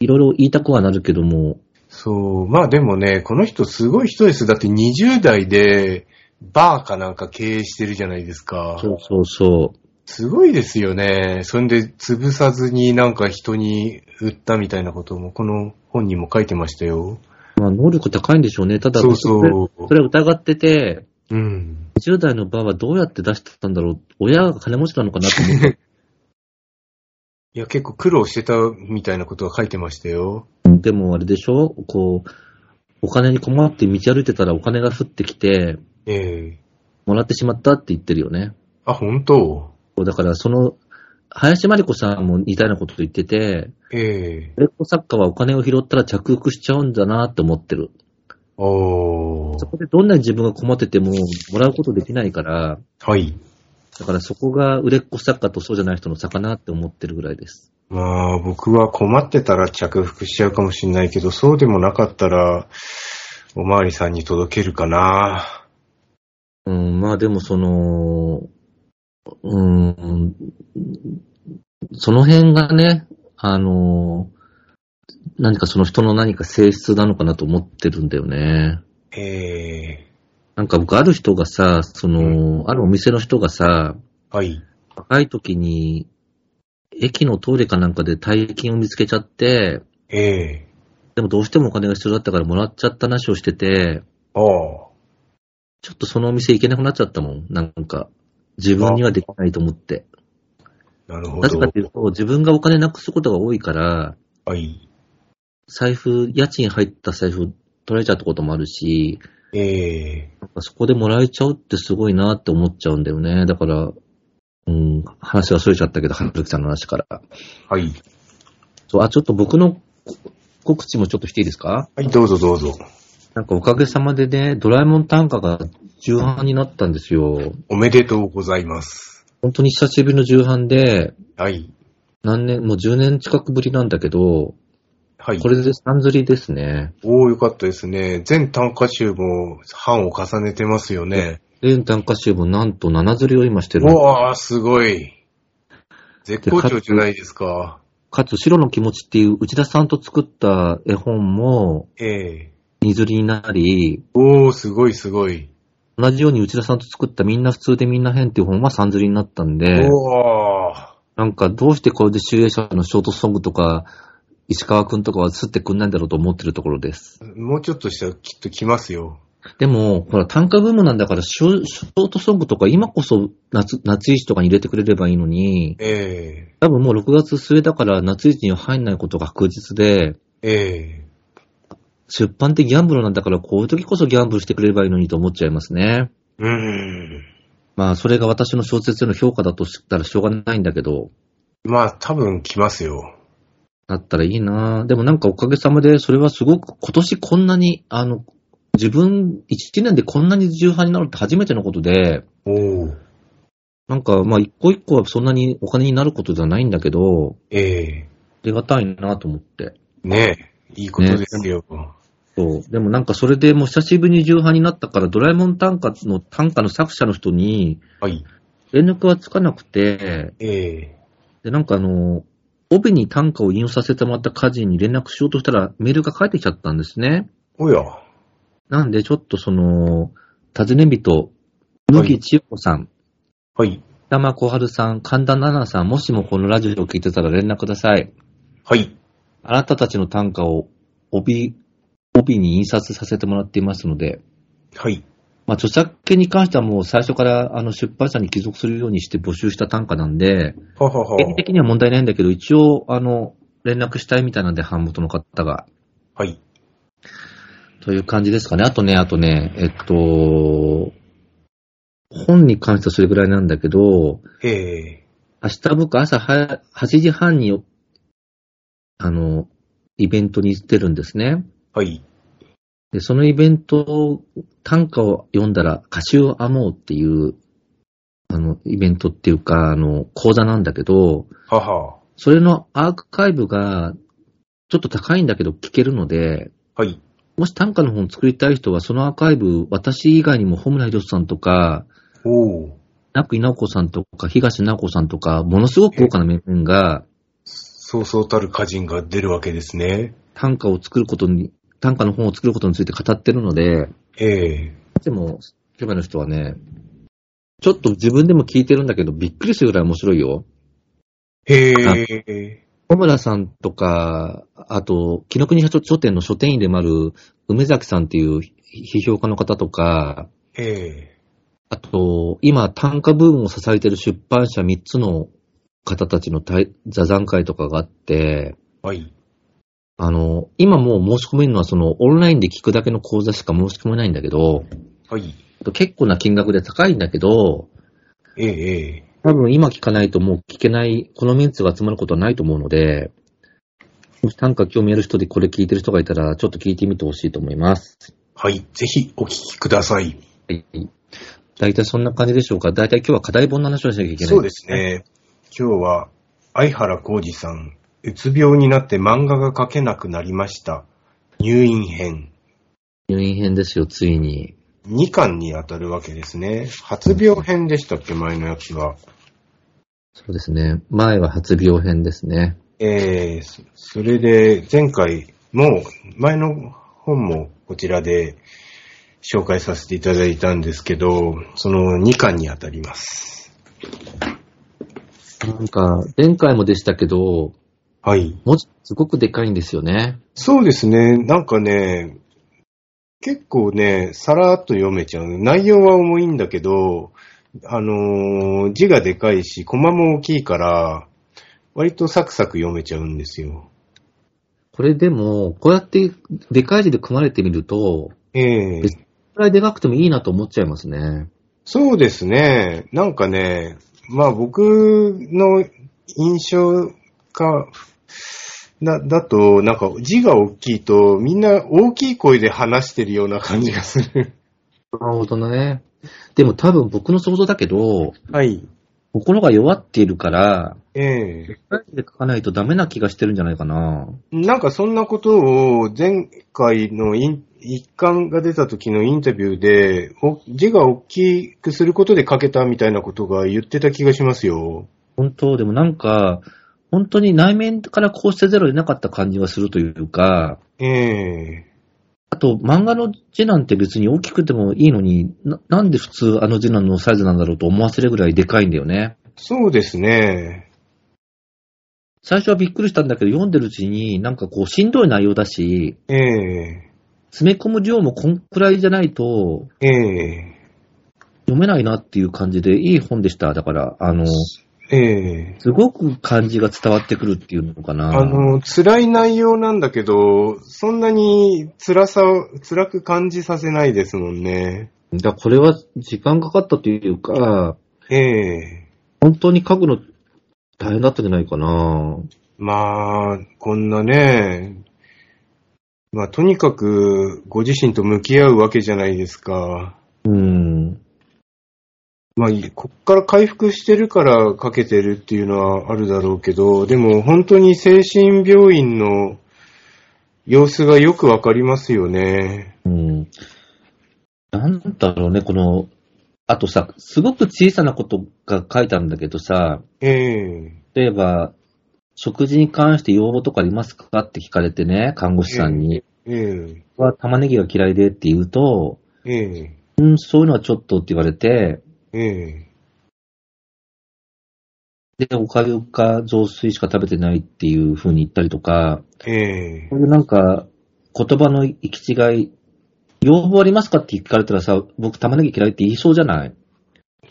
Speaker 1: いろいろ言いたくはなるけども、
Speaker 2: そう、まあでもね、この人すごい人です。だって20代でバーかなんか経営してるじゃないですか。
Speaker 1: そうそうそう。
Speaker 2: すごいですよね。そんで潰さずになんか人に売ったみたいなこともこの本にも書いてましたよ。
Speaker 1: まあ、能力高いんでしょうね。ただ、
Speaker 2: そうそう
Speaker 1: れそれを疑ってて、
Speaker 2: うん。
Speaker 1: 10代のバーはどうやって出してたんだろう。親が金持ちなのかなと思って。
Speaker 2: いや、結構苦労してたみたいなことが書いてましたよ。
Speaker 1: でもあれでしょ？こう、お金に困って道歩いてたらお金が降ってきて、
Speaker 2: ええ
Speaker 1: もらってしまったって言ってるよね。
Speaker 2: あ、本当？
Speaker 1: だから、その、林真理子さんも似たようなこと言ってて、
Speaker 2: ええ
Speaker 1: レッコ作家はお金を拾ったら着服しちゃうんだなって思ってる。そこでどんなに自分が困ってても、もらうことできないから、
Speaker 2: はい。
Speaker 1: だからそこが売れっ子作家とそうじゃない人の差かなって思ってるぐらいです。
Speaker 2: まあ、僕は困ってたら着服しちゃうかもしれないけど、そうでもなかったら、おまわりさんに届けるかな。
Speaker 1: うん、まあでもその、うん、その辺がね、あの、何かその人の何か性質なのかなと思ってるんだよね。
Speaker 2: ええ
Speaker 1: なんか僕ある人がさ、その、あるお店の人がさ、
Speaker 2: はい。
Speaker 1: 若い時に、駅のトイレかなんかで大金を見つけちゃって、
Speaker 2: ええ
Speaker 1: でもどうしてもお金が必要だったからもらっちゃった話をしてて、
Speaker 2: ああ。
Speaker 1: ちょっとそのお店行けなくなっちゃったもん。なんか、自分にはできないと思って。
Speaker 2: なるほど
Speaker 1: なぜか。というと、自分がお金なくすことが多いから、
Speaker 2: はい。
Speaker 1: 財布、家賃入った財布取られちゃったこともあるし、
Speaker 2: ええ
Speaker 1: なんかそこでもらえちゃうってすごいなって思っちゃうんだよね。だから、うん、話が逸れちゃったけど、はるきさんの話から。
Speaker 2: はい。
Speaker 1: そう、あ、ちょっと僕のこ告知もちょっとしていいですか？
Speaker 2: はい、どうぞどうぞ。
Speaker 1: なんかおかげさまでね、ドラえもん単価が重版になったんですよ。
Speaker 2: おめでとうございます。
Speaker 1: 本当に久しぶりの重版で、
Speaker 2: はい。
Speaker 1: 何年、もう10年近くぶりなんだけど、
Speaker 2: はい。
Speaker 1: これで3釣りですね。
Speaker 2: おー、よかったですね。全単価集も版を重ねてますよね。
Speaker 1: 全短歌集もなんと7釣りを今してる。
Speaker 2: うわー、すごい。絶好調じゃないですか。
Speaker 1: かつ、白の気持ちっていう内田さんと作った絵本も
Speaker 2: ええ
Speaker 1: 2釣りになり、
Speaker 2: おー、すごいすごい。
Speaker 1: 同じように内田さんと作ったみんな普通でみんな変っていう本は3釣りになったんで、
Speaker 2: おー。
Speaker 1: なんかどうしてこれで集英社のショートソングとか、石川くんとかは吸ってくんないんだろうと思ってるところです。
Speaker 2: もうちょっとしたらきっと来ますよ。
Speaker 1: でも、ほら、単価ブームなんだからショ、ショートソングとか今こそ夏、夏石とかに入れてくれればいいのに、
Speaker 2: え
Speaker 1: 多分もう6月末だから夏石には入んないことが確実で、
Speaker 2: ええ
Speaker 1: 出版ってギャンブルなんだからこういう時こそギャンブルしてくれればいいのにと思っちゃいますね。
Speaker 2: えうーん。
Speaker 1: まあ、それが私の小説への評価だとしたらしょうがないんだけど、
Speaker 2: まあ、多分来ますよ。
Speaker 1: だったらいいなでもなんかおかげさまで、それはすごく今年こんなに、あの、自分1年でこんなに重版になるって初めてのことで、
Speaker 2: おー。
Speaker 1: なんかまあ一個一個はそんなにお金になることじゃないんだけど、
Speaker 2: ええ
Speaker 1: ありがたいなと思って。
Speaker 2: ねえ。いいことですよ。
Speaker 1: そう。でもなんかそれでもう久しぶりに重版になったから、ドラえもん短歌の短歌の作者の人に
Speaker 2: はい。
Speaker 1: 連絡はつかなくて、
Speaker 2: ええ
Speaker 1: で、なんかあの、帯に短歌を引用させてもらった歌人に連絡しようとしたらメールが返ってきちゃったんですね。
Speaker 2: おや。
Speaker 1: なんでちょっとその、尋ね人、麦千代子さん、
Speaker 2: はい。
Speaker 1: 玉小春さん、神田奈々さん、もしもこのラジオを聞いてたら連絡ください。
Speaker 2: はい。
Speaker 1: あなたたちの短歌を帯、帯に印刷させてもらっていますので、
Speaker 2: はい。
Speaker 1: まあ、著作権に関してはもう最初からあの出版社に帰属するようにして募集した短歌なんで、
Speaker 2: ははは。
Speaker 1: 原理的には問題ないんだけど、一応、あの、連絡したいみたいなんで、版元の方が。
Speaker 2: はい。
Speaker 1: という感じですかね。あとね、あとね、えっと、本に関してはそれぐらいなんだけど、
Speaker 2: ええ
Speaker 1: 明日僕朝は8時半に、あの、イベントに行ってるんですね。
Speaker 2: はい。
Speaker 1: で、そのイベント、短歌を読んだら歌詞を編もうっていう、あの、イベントっていうか、あの、講座なんだけど、
Speaker 2: はは。
Speaker 1: それのアーカイブが、ちょっと高いんだけど聞けるので、
Speaker 2: はい。
Speaker 1: もし短歌の本を作りたい人は、そのアーカイブ、私以外にも、ホムラヒロスさんとか、
Speaker 2: おー。
Speaker 1: ナクイナオコさんとか、東直子さんとか、ものすごく豪華な面々が、
Speaker 2: そうそうたる歌人が出るわけですね。
Speaker 1: 短歌を作ることに、短歌の本を作ることについて語ってるので、
Speaker 2: ええ
Speaker 1: でも、キャバの人はね、ちょっと自分でも聞いてるんだけど、びっくりするぐらい面白いよ。
Speaker 2: へえ。
Speaker 1: 小村さんとか、あと、木の国書店の書店員でもある梅崎さんっていう批評家の方とか、
Speaker 2: ええ
Speaker 1: あと、今、単価ブームを支えている出版社3つの方たちの対座談会とかがあって、
Speaker 2: はい。
Speaker 1: あの、今もう申し込めるのはそのオンラインで聞くだけの講座しか申し込めないんだけど、
Speaker 2: はい。
Speaker 1: 結構な金額で高いんだけど、
Speaker 2: ええええ
Speaker 1: 多分今聞かないともう聞けない、このメンツが集まることはないと思うので、もし単価興味ある人でこれ聞いてる人がいたら、ちょっと聞いてみてほしいと思います。
Speaker 2: はい。ぜひお聞きください。
Speaker 1: はい。大体そんな感じでしょうか。大体今日は課題本の話をしなきゃいけない。
Speaker 2: そうです。ね。今日は、相原浩二さん、うつ病になって漫画が描けなくなりました。入院編。
Speaker 1: 入院編ですよ、ついに。
Speaker 2: 2巻に当たるわけですね。発病編でしたっけ、前のやつが。
Speaker 1: そうですね。前は発病編ですね。
Speaker 2: えー、そそれで、前回も、前の本もこちらで紹介させていただいたんですけど、その2巻に当たります。
Speaker 1: なんか、前回もでしたけど、
Speaker 2: はい。
Speaker 1: 文字すごくでかいんですよね。
Speaker 2: そうですね。なんかね、結構ね、さらっと読めちゃう。内容は重いんだけど、あのー字がでかいし、コマも大きいから、割とサクサク読めちゃうんですよ。
Speaker 1: これでも、こうやってでかい字で組まれてみると、
Speaker 2: ええ
Speaker 1: 別くらいでかくてもいいなと思っちゃいますね。
Speaker 2: そうですね。なんかね、まあ僕の印象か、だ、だと、なんか字が大きいと、みんな大きい声で話してるような感じがする。
Speaker 1: なるほどね。でも多分僕の想像だけど、
Speaker 2: はい。
Speaker 1: 心が弱っているから、
Speaker 2: ええ
Speaker 1: で書かないとダメな気がしてるんじゃないかな。
Speaker 2: なんかそんなことを前回の一巻が出た時のインタビューで、お字が大きくすることで書けたみたいなことが言ってた気がしますよ。
Speaker 1: 本当、でもなんか、本当に内面からこうしてゼロでなかった感じがするというか、
Speaker 2: ええ
Speaker 1: あと漫画の字なんて別に大きくてもいいのにな、なんで普通あの字のサイズなんだろうと思わせるぐらいでかいんだよね。
Speaker 2: そうですね。
Speaker 1: 最初はびっくりしたんだけど、読んでるうちになんかこうしんどい内容だし、
Speaker 2: ええ
Speaker 1: 詰め込む量もこんくらいじゃないと
Speaker 2: ええ
Speaker 1: 読めないなっていう感じでいい本でした。だから、あの、
Speaker 2: ええ
Speaker 1: すごく感じが伝わってくるっていうのかな。
Speaker 2: あの、辛い内容なんだけど、そんなに辛さ、辛く感じさせないですもんね。
Speaker 1: だこれは時間かかったというか、
Speaker 2: ええ
Speaker 1: 本当に書くの大変だったんじゃないかな。
Speaker 2: まあ、こんなね、まあ、とにかくご自身と向き合うわけじゃないですか。
Speaker 1: うん。
Speaker 2: まあ、こっから回復してるからかけてるっていうのはあるだろうけど、でも本当に精神病院の様子がよくわかりますよね。
Speaker 1: うん。なんだろうね、この、あとさ、すごく小さなことが書いてあるんだけどさ、
Speaker 2: ええ
Speaker 1: 例えば、食事に関して要望とかありますかって聞かれてね、看護師さんに。
Speaker 2: え
Speaker 1: は玉ねぎが嫌いでって言うと、
Speaker 2: ええ
Speaker 1: うん、そういうのはちょっとって言われて、
Speaker 2: ええ
Speaker 1: で、おかゆか雑炊しか食べてないっていう風に言ったりとか、
Speaker 2: ええ
Speaker 1: こういうなんか、言葉の行き違い、要望ありますかって聞かれたらさ、僕玉ねぎ嫌いって言いそうじゃない？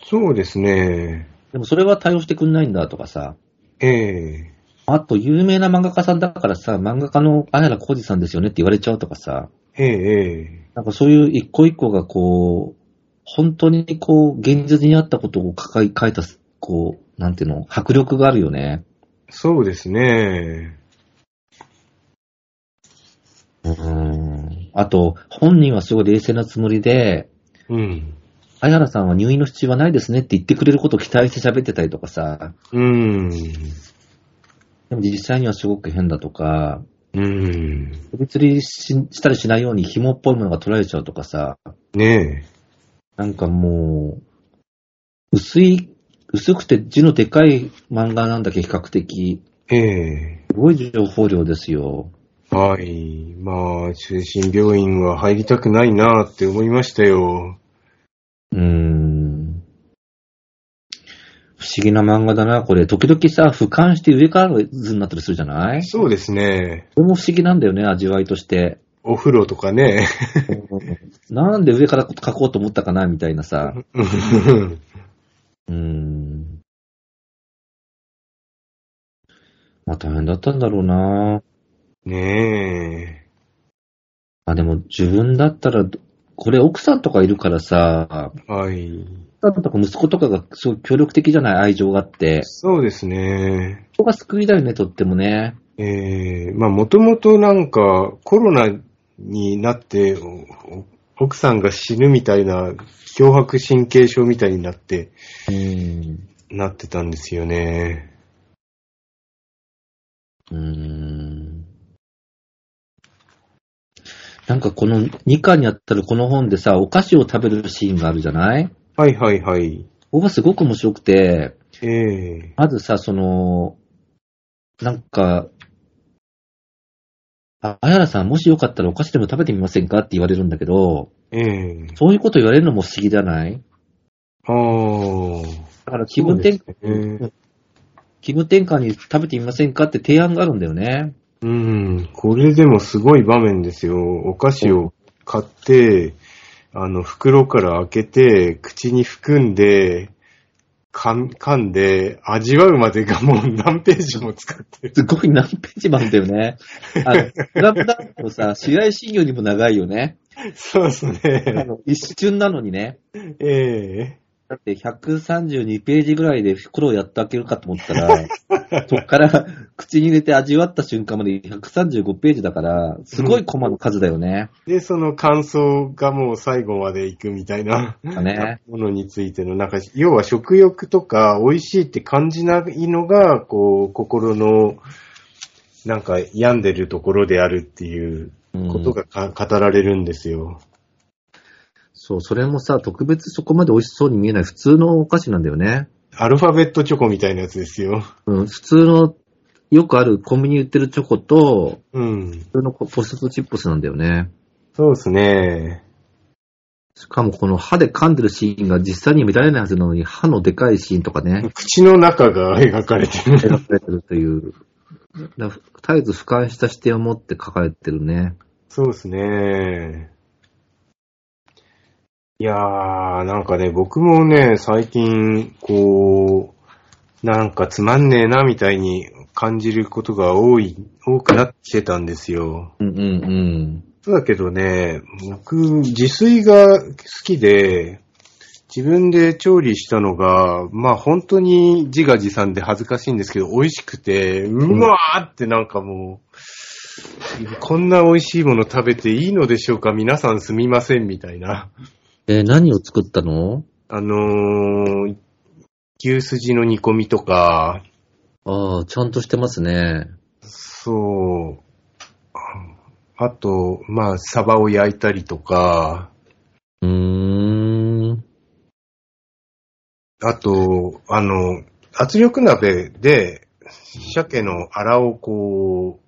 Speaker 2: そうですね。
Speaker 1: でもそれは対応してくんないんだとかさ。
Speaker 2: ええ
Speaker 1: あと、有名な漫画家さんだからさ、漫画家の綾原浩二さんですよねって言われちゃうとかさ。
Speaker 2: えええ
Speaker 1: なんかそういう一個一個がこう、本当にこう、現実にあったことを書い書いた、こう、なんていうの、迫力があるよね。
Speaker 2: そうですね。
Speaker 1: うーん。あと、本人はすごい冷静なつもりで、
Speaker 2: うん。
Speaker 1: 綾原さんは入院の必要はないですねって言ってくれることを期待して喋ってたりとかさ、
Speaker 2: うん。
Speaker 1: でも実際にはすごく変だとか、
Speaker 2: うん。
Speaker 1: 飛び釣りししたりしないように紐っぽいものが取られちゃうとかさ、
Speaker 2: ね
Speaker 1: なんかもう、薄い、薄くて字のでかい漫画なんだけ比較的、
Speaker 2: え。え
Speaker 1: すごい情報量ですよ。
Speaker 2: えはい。まあ、中心病院は入りたくないなって思いましたよ。
Speaker 1: うーん。不思議な漫画だな、これ。時々さ、俯瞰して上から図になったりするじゃない？
Speaker 2: そうですね。
Speaker 1: これも不思議なんだよね、味わいとして。
Speaker 2: お風呂とかね。
Speaker 1: なんで上から描こうと思ったかな、みたいなさ。うーん。まあ大変だったんだろうな。
Speaker 2: ね
Speaker 1: あ、でも自分だったら、これ奥さんとかいるからさ、
Speaker 2: え。はい。
Speaker 1: 奥さんとか息子とかがすごい協力的じゃない？愛情があって。
Speaker 2: そうですね。
Speaker 1: ここが救いだよね、とってもね。
Speaker 2: ええまあ、もともとなんか、コロナになって、奥さんが死ぬみたいな、脅迫神経症みたいになって、
Speaker 1: うん。
Speaker 2: なってたんですよね。
Speaker 1: うーん。なんかこの2巻にあったらこの本でさ、お菓子を食べるシーンがあるじゃない？
Speaker 2: はいはいはい。
Speaker 1: ここがすごく面白くて、
Speaker 2: ええ
Speaker 1: まずさ、その、なんか、あ、あやらさん、もしよかったらお菓子でも食べてみませんか？って言われるんだけど、
Speaker 2: ええ
Speaker 1: そういうこと言われるのも不思議じゃない？
Speaker 2: ああ。
Speaker 1: だから気分転、
Speaker 2: そうですね
Speaker 1: 気分転換に食べてみませんか？って提案があるんだよね。
Speaker 2: うん、これでもすごい場面ですよ。お菓子を買って、あの、袋から開けて、口に含んで、噛ん噛んで、味わうまでがもう何ページも使ってる。
Speaker 1: すごい何ページもあるんだよね。あの、スラムダンクのさ、試合シーンよりも長いよね。
Speaker 2: そうです
Speaker 1: あ
Speaker 2: ね。
Speaker 1: の一瞬なのにね。
Speaker 2: ええ
Speaker 1: だって132ページぐらいで袋をやって開けるかと思ったら、そっから口に入れて味わった瞬間まで135ページだから、すごいコマの数だよね。
Speaker 2: で、その感想がもう最後まで行くみたいな
Speaker 1: だね。
Speaker 2: ものについての、なんか、要は食欲とか美味しいって感じないのが、こう、心の、なんか病んでるところであるっていう
Speaker 1: うん
Speaker 2: ことがか、語られるんですよ。
Speaker 1: そう、それもさ、特別そこまで美味しそうに見えない普通のお菓子なんだよね。
Speaker 2: アルファベットチョコみたいなやつですよ。
Speaker 1: うん、普通の、よくあるコンビニ売ってるチョコと、
Speaker 2: うん。
Speaker 1: 普通のポテトチップスなんだよね。
Speaker 2: そうですね。
Speaker 1: しかもこの歯で噛んでるシーンが実際に見られないはずなのに、歯のでかいシーンとかね、
Speaker 2: 口の中が描かれてる。
Speaker 1: 描かれてるという、だ絶えず俯瞰した視点を持って書かれてるね。
Speaker 2: そうですね。いやー、なんかね、僕もね、最近、こう、なんかつまんねえな、みたいに感じることが多い、多くなってきてたんですよ。
Speaker 1: うんうんうん。
Speaker 2: そうだけどね、僕、自炊が好きで、自分で調理したのが、まあ本当に自画自賛で恥ずかしいんですけど、美味しくて、うわーってなんかもう、こんな美味しいもの食べていいのでしょうか？皆さんすみませんみたいな。
Speaker 1: えー何を作ったの？
Speaker 2: あのー、牛すじの煮込みとか、
Speaker 1: ああ、ちゃんとしてますね。
Speaker 2: そう、ああと、まあ、サバを焼いたりとか、
Speaker 1: うーん。
Speaker 2: あと、あの、圧力鍋で、鮭の腹をこう、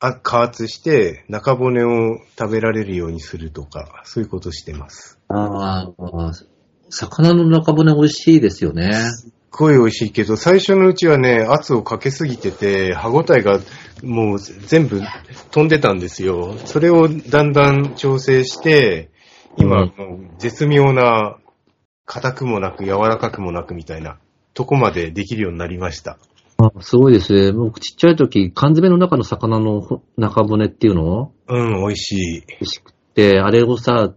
Speaker 2: あ加圧して、中骨を食べられるようにするとか、そういうことしてます。
Speaker 1: ああ、魚の中骨美味しいですよね。
Speaker 2: すっごい美味しいけど、最初のうちはね、圧をかけすぎてて、歯ごたえがもう全部飛んでたんですよ。それをだんだん調整して、今、絶妙な、硬くもなく柔らかくもなくみたいなとこまでできるようになりました。
Speaker 1: あすごいですね。僕ちっちゃい時、缶詰の中の魚のほ中骨っていうの？
Speaker 2: うん、美味しい。
Speaker 1: 美味しくて、あれをさ、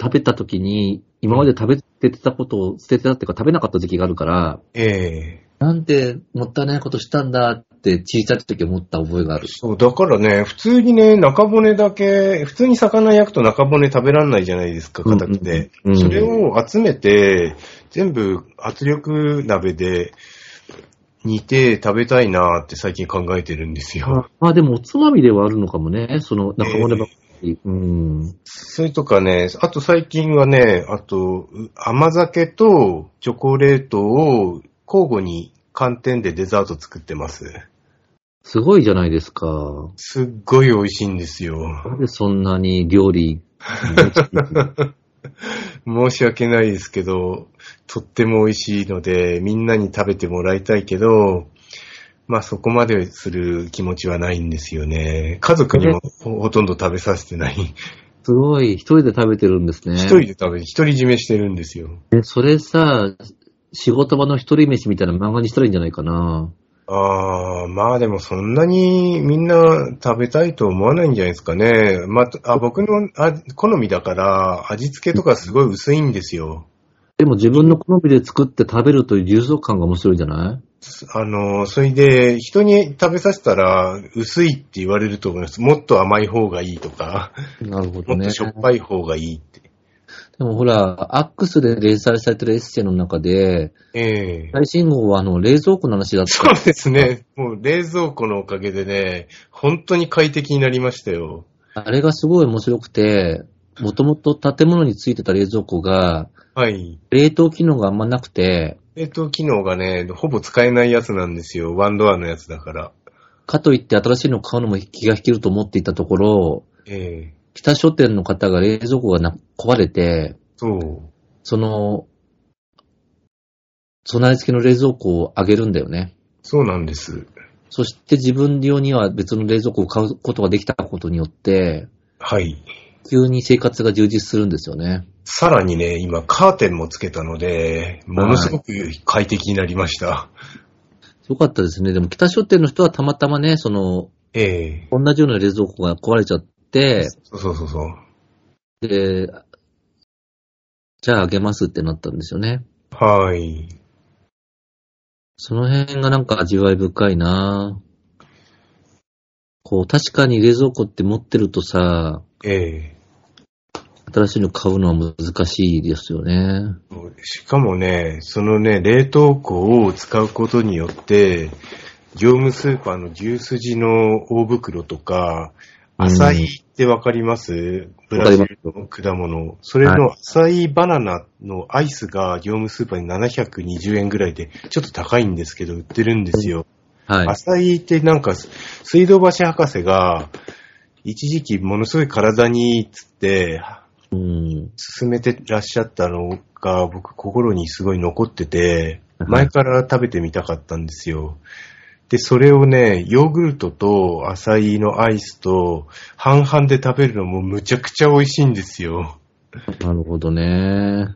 Speaker 1: 食べた時に、今まで食べてたことを捨ててたっていうか食べなかった時期があるから、
Speaker 2: ええ
Speaker 1: なんてもったいないことしたんだって小さい時思った覚えがある。
Speaker 2: そう、だからね、普通にね、中骨だけ、普通に魚焼くと中骨食べらんないじゃないですか、硬くて。
Speaker 1: うんうんうん
Speaker 2: それを集めて、全部圧力鍋で煮て食べたいなって最近考えてるんですよ。
Speaker 1: まあでもおつまみではあるのかもね、その中骨ばっかり。うん。
Speaker 2: それとかね、あと最近はね、あと、う甘酒とチョコレートを交互に寒天でデザート作ってます。
Speaker 1: すごいじゃないですか。
Speaker 2: すっごい美味しいんですよ。
Speaker 1: なんでそんなに料理、
Speaker 2: 申し訳ないですけど、とっても美味しいので、みんなに食べてもらいたいけど、まあそこまでする気持ちはないんですよね。家族にもほほとんど食べさせてない。
Speaker 1: すごい、一人で食べてるんですね。
Speaker 2: 一人で食べ、独り占めしてるんですよ。
Speaker 1: え、それさ、仕事場の一人飯みたいな漫画にしたらいいんじゃないかな。
Speaker 2: ああ、まあでもそんなにみんな食べたいと思わないんじゃないですかね。まあ、あ僕のあ好みだから味付けとかすごい薄いんですよ。
Speaker 1: でも自分の好みで作って食べるという充足感が面白いんじゃない？
Speaker 2: あの、それで人に食べさせたら薄いって言われると思います。もっと甘い方がいいとか、
Speaker 1: なるほどね。
Speaker 2: もっとしょっぱい方がいいって。
Speaker 1: でもほら、アックスで連載されてるエッセイの中で、
Speaker 2: ええ
Speaker 1: 最新号はあの、冷蔵庫の話だった。
Speaker 2: そうですね。もう冷蔵庫のおかげでね、本当に快適になりましたよ。
Speaker 1: あれがすごい面白くて、もともと建物についてた冷蔵庫が、
Speaker 2: はい。
Speaker 1: 冷凍機能があんまなくて、
Speaker 2: 冷凍機能がね、ほぼ使えないやつなんですよ。ワンドアのやつだから。
Speaker 1: かといって新しいの買うのも気が引けると思っていたところ、
Speaker 2: ええ
Speaker 1: 北書店の方が冷蔵庫がな壊れて、
Speaker 2: そう。
Speaker 1: その、備え付けの冷蔵庫をあげるんだよね。
Speaker 2: そうなんです。
Speaker 1: そして自分用には別の冷蔵庫を買うことができたことによって、
Speaker 2: はい。
Speaker 1: 急に生活が充実するんですよね。
Speaker 2: さらにね、今カーテンもつけたので、ものすごく快適になりました。
Speaker 1: よかったですね。でも北書店の人はたまたまね、その、
Speaker 2: ええ
Speaker 1: 同じような冷蔵庫が壊れちゃって、
Speaker 2: そうそうそうそう。
Speaker 1: で、じゃああげますってなったんですよね。
Speaker 2: はい。
Speaker 1: その辺がなんか味わい深いなこう、確かに冷蔵庫って持ってるとさ、
Speaker 2: ええ
Speaker 1: 新しいの買うのは難しいですよね。
Speaker 2: しかもね、そのね、冷凍庫を使うことによって、業務スーパーの牛すじの大袋とか、
Speaker 1: うん
Speaker 2: 浅いってわかります？ブラジルの果物。それの浅いバナナのアイスが業務スーパーに720円ぐらいで、ちょっと高いんですけど、売ってるんですよ。
Speaker 1: はい。
Speaker 2: 浅いってなんか、水道橋博士が、一時期ものすごい体にいいっつって、
Speaker 1: うん。
Speaker 2: 勧めてらっしゃったのが、僕心にすごい残ってて、
Speaker 1: はい
Speaker 2: 前から食べてみたかったんですよ。で、それをね、ヨーグルトとアサイのアイスと半々で食べるのもむちゃくちゃ美味しいんですよ。
Speaker 1: なるほどね。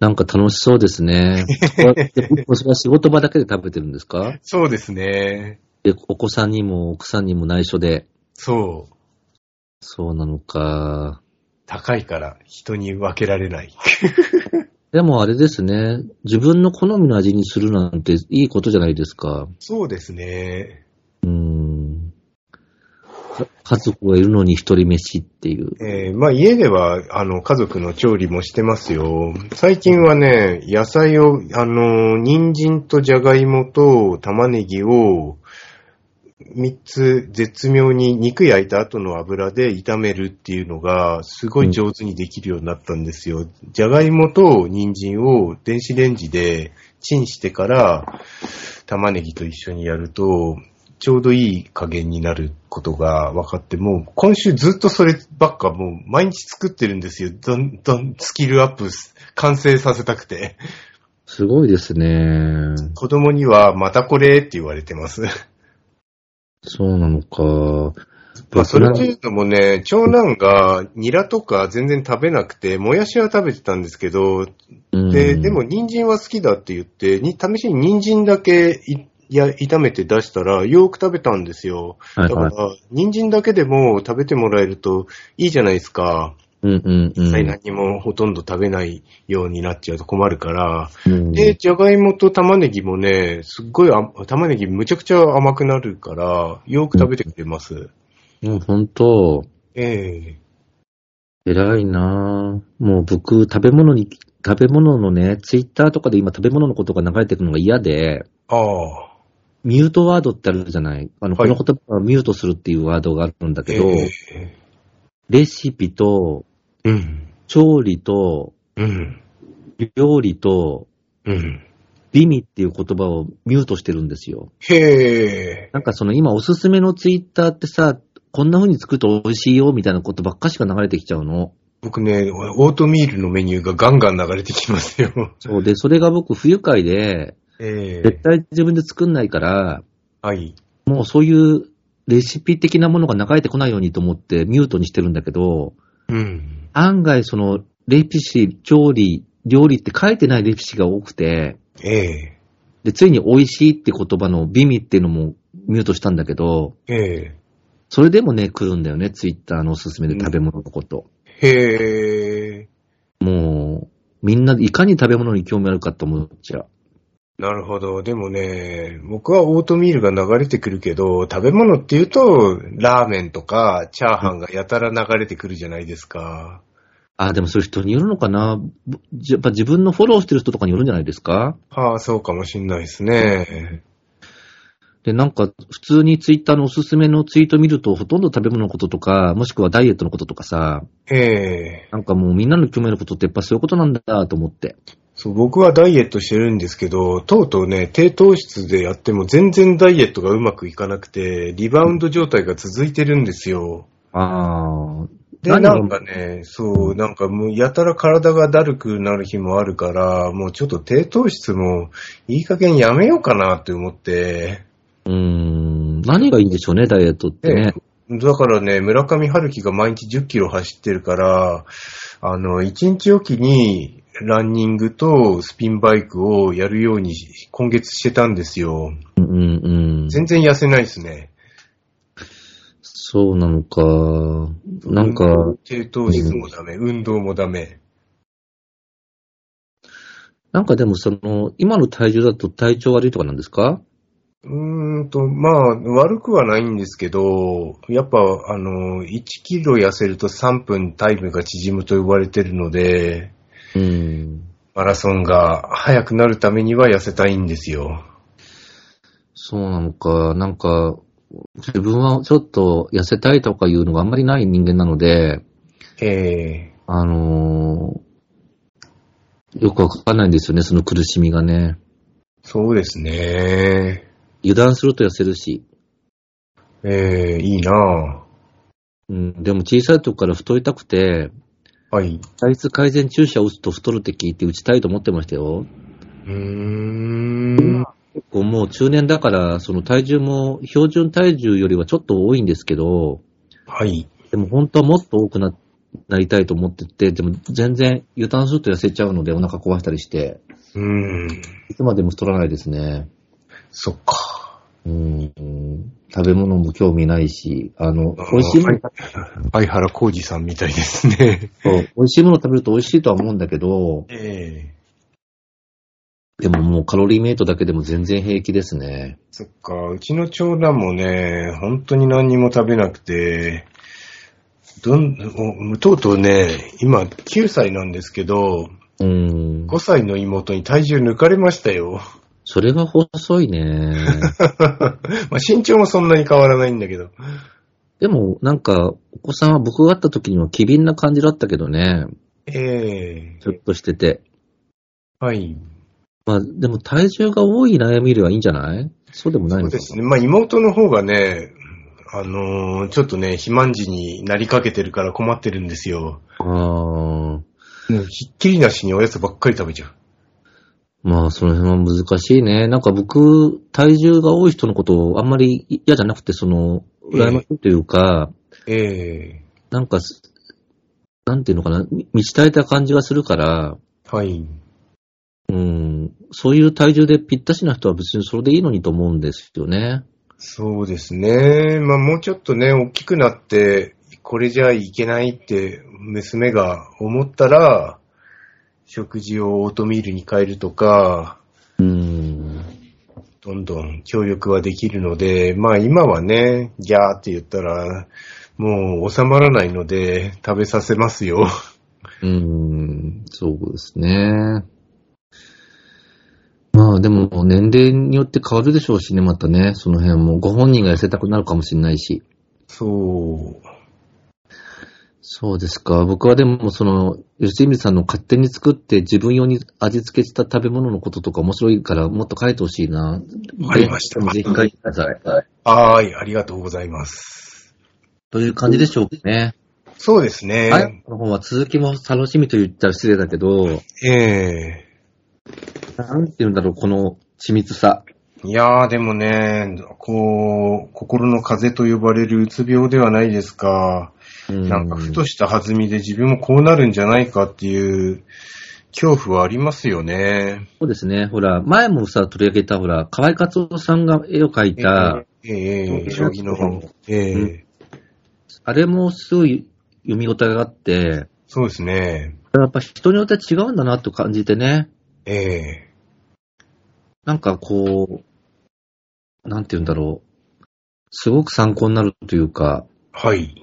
Speaker 1: なんか楽しそうですね。これは仕事場だけで食べてるんですか？
Speaker 2: そうですね。
Speaker 1: で、お子さんにも奥さんにも内緒で。
Speaker 2: そう。
Speaker 1: そうなのか。
Speaker 2: 高いから人に分けられない。
Speaker 1: でもあれですね。自分の好みの味にするなんていいことじゃないですか。
Speaker 2: そうですね。
Speaker 1: うーん。家族がいるのに一人飯っていう。
Speaker 2: えーまあ家では、あの、家族の調理もしてますよ。最近はね、野菜を、あの、人参とじゃがいもと玉ねぎを、三つ絶妙に肉焼いた後の油で炒めるっていうのが、すごい上手にできるようになったんですよ。じゃがいもと人参を電子レンジでチンしてから、玉ねぎと一緒にやると、ちょうどいい加減になることが分かって、もう今週ずっとそればっかもう毎日作ってるんですよ。どんどんスキルアップす完成させたくて。
Speaker 1: すごいですね。
Speaker 2: 子供にはまたこれって言われてます。
Speaker 1: そうなのか。
Speaker 2: まあそれというのもね、長男がニラとか全然食べなくて、もやしは食べてたんですけど、
Speaker 1: うん
Speaker 2: で、でも、人参は好きだって言って、に試しに人参だけいや炒めて出したら、よく食べたんですよ。だから、人参だけでも食べてもらえるといいじゃないですか。
Speaker 1: うんうんうん。
Speaker 2: 実際何もほとんど食べないようになっちゃうと困るから。
Speaker 1: うん。
Speaker 2: で、じゃがいもと玉ねぎもね、すっごいあ玉ねぎむちゃくちゃ甘くなるから、よく食べてくれます。
Speaker 1: もう本当、
Speaker 2: ええ。
Speaker 1: 偉いな。ぁもう僕、食べ物に、食べ物のね、ツイッターとかで今食べ物のことが流れてくるのが嫌で、
Speaker 2: ああ。
Speaker 1: ミュートワードってあるじゃない。あの、
Speaker 2: はい。
Speaker 1: この言葉をミュートするっていうワードがあるんだけど、
Speaker 2: え
Speaker 1: レシピと、
Speaker 2: えうん。
Speaker 1: 調理と、
Speaker 2: うん。
Speaker 1: 料理と、
Speaker 2: うん。
Speaker 1: 美味っていう言葉をミュートしてるんですよ。
Speaker 2: へえ。
Speaker 1: なんかその今おすすめのツイッターってさ、こんな風に作ると美味しいよみたいなことばっかしか流れてきちゃうの？
Speaker 2: 僕ね、オートミールのメニューがガンガン流れてきますよ。
Speaker 1: そうで、それが僕不愉快で、
Speaker 2: ええ
Speaker 1: 絶対自分で作んないから、
Speaker 2: はい。
Speaker 1: もうそういうレシピ的なものが流れてこないようにと思ってミュートにしてるんだけど、
Speaker 2: うん。
Speaker 1: 案外そのレシピ、調理、料理って書いてないレシピが多くて、
Speaker 2: ええ
Speaker 1: で、ついに美味しいって言葉の美味っていうのもミュートしたんだけど、
Speaker 2: ええ
Speaker 1: それでもね、来るんだよね、ツイッターのおすすめで食べ物のこと。
Speaker 2: へえ。
Speaker 1: もう、みんないかに食べ物に興味あるかと思っちゃう。
Speaker 2: なるほど。でもね、僕はオートミールが流れてくるけど、食べ物って言うと、ラーメンとかチャーハンがやたら流れてくるじゃないですか。
Speaker 1: あ、でもそういう人によるのかな？ぶやっぱ自分のフォローしてる人とかによるんじゃないですか？
Speaker 2: はあ、そうかもしんないですね。
Speaker 1: で、なんか、普通にツイッターのおすすめのツイート見ると、ほとんど食べ物のこととか、もしくはダイエットのこととかさ、
Speaker 2: ええ
Speaker 1: なんかもうみんなの興味あることってやっぱそういうことなんだと思って。
Speaker 2: そう、僕はダイエットしてるんですけど、とうとうね、低糖質でやっても全然ダイエットがうまくいかなくて、リバウンド状態が続いてるんですよ。
Speaker 1: ああ。
Speaker 2: で、なんかね、そう、なんかもうやたら体がだるくなる日もあるから、もうちょっと低糖質もいい加減やめようかなって思って、
Speaker 1: うーん。何がいいんでしょうね、ダイエットってね。
Speaker 2: だからね、村上春樹が毎日10キロ走ってるから、あの、1日おきにランニングとスピンバイクをやるように今月してたんですよ。
Speaker 1: うんうんうん。
Speaker 2: 全然痩せないですね。
Speaker 1: そうなのか。なんか、
Speaker 2: 低糖質もダメ、運動もダメ。
Speaker 1: なんかでもその、今の体重だと体調悪いとかなんですか？
Speaker 2: うーんと、まあ、悪くはないんですけど、やっぱ、あの、1キロ痩せると3分タイムが縮むと呼ばれてるので、
Speaker 1: うん。
Speaker 2: マラソンが速くなるためには痩せたいんですよ。
Speaker 1: そうなのか、なんか、自分はちょっと痩せたいとかいうのがあんまりない人間なので、
Speaker 2: ええ
Speaker 1: あのーよくわかんないんですよね、その苦しみがね。
Speaker 2: そうですね。
Speaker 1: 油断すると痩せるし。
Speaker 2: ええいいな
Speaker 1: うん、でも小さい時から太りたくて、
Speaker 2: ぁ。はい。
Speaker 1: 体質改善注射を打つと太るって聞いて打ちたいと思ってましたよ。
Speaker 2: うーん。
Speaker 1: 結構もう中年だから、その体重も標準体重よりはちょっと多いんですけど、
Speaker 2: はい。
Speaker 1: でも本当はもっと多くななりたいと思ってて、でも全然油断すると痩せちゃうのでお腹壊したりして、
Speaker 2: うーん。
Speaker 1: いつまでも太らないですね。
Speaker 2: そっか。
Speaker 1: うん、食べ物も興味ないし、あの、美味しいもの、
Speaker 2: 相原浩二さんみたいですね。
Speaker 1: そう美味しいもの食べると美味しいとは思うんだけど、
Speaker 2: ええ
Speaker 1: でももうカロリーメイトだけでも全然平気ですね。
Speaker 2: そっか。うちの長男もね、本当に何にも食べなくて、どん、おとうとうね、今9歳なんですけど、
Speaker 1: うん。
Speaker 2: 5歳の妹に体重抜かれましたよ。
Speaker 1: それが細いね。
Speaker 2: まあ身長もそんなに変わらないんだけど。
Speaker 1: でも、なんか、お子さんは僕が会った時には機敏な感じだったけどね。
Speaker 2: ええ
Speaker 1: ちょっとしてて。
Speaker 2: はい。
Speaker 1: まあ、でも体重が多い悩みよりはいいんじゃない？そうでもないのか
Speaker 2: そうですね。まあ妹の方がね、あのーちょっとね、肥満児になりかけてるから困ってるんですよ。
Speaker 1: ああ。
Speaker 2: ひっきりなしにおやつばっかり食べちゃう。
Speaker 1: まあ、その辺は難しいね。なんか僕、体重が多い人のことをあんまり嫌じゃなくて、その、羨ましいというか、
Speaker 2: ええ
Speaker 1: なんかす、なんていうのかな、み満ち足りた感じがするから、
Speaker 2: はい。
Speaker 1: うん、そういう体重でぴったしな人は別にそれでいいのにと思うんですよね。
Speaker 2: そうですね。まあもうちょっとね、大きくなって、これじゃいけないって娘が思ったら、食事をオートミールに変えるとか、
Speaker 1: うん。
Speaker 2: どんどん協力はできるので、まあ今はね、ギャーって言ったら、もう収まらないので食べさせますよ。
Speaker 1: うん、そうですね。まあでも年齢によって変わるでしょうしね、またね、その辺も。ご本人が痩せたくなるかもしれないし。
Speaker 2: そう。
Speaker 1: そうですか。僕はでも、その、吉見さんの勝手に作って自分用に味付けした食べ物のこととか面白いからもっと書いてほしいな。
Speaker 2: わかりました
Speaker 1: ぜひ書いてください。は
Speaker 2: い。ありがとうございます。
Speaker 1: という感じでしょうかね。
Speaker 2: そうですね。
Speaker 1: はい。この本は続きも楽しみと言ったら失礼だけど、
Speaker 2: ええ
Speaker 1: なんて言うんだろう、この緻密さ。
Speaker 2: いやー、でもね、こう、心の風と呼ばれるうつ病ではないですか。
Speaker 1: うん
Speaker 2: なんか、ふとした弾みで自分もこうなるんじゃないかっていう恐怖はありますよね。
Speaker 1: そうですね。ほら、前もさ、取り上げた、ほら、河合克夫さんが絵を描いた、
Speaker 2: ええええ将棋の本。ええ
Speaker 1: うんあれもすごい読み応えがあって、
Speaker 2: そうですね。
Speaker 1: やっぱ人によって違うんだなと感じてね。
Speaker 2: ええ
Speaker 1: なんかこう、なんて言うんだろう。すごく参考になるというか、
Speaker 2: はい。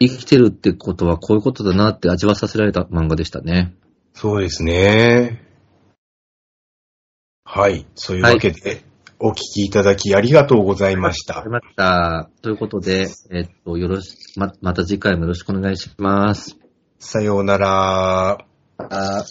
Speaker 1: 生きてるってことはこういうことだなって味わさせられた漫画でしたね。
Speaker 2: そうですね。はい。そういうわけで、お聞きいただきありがとうございました
Speaker 1: あり。ました。ということで、えっと、よろし、ま、また次回もよろしくお願いします。
Speaker 2: さようなら。
Speaker 1: あ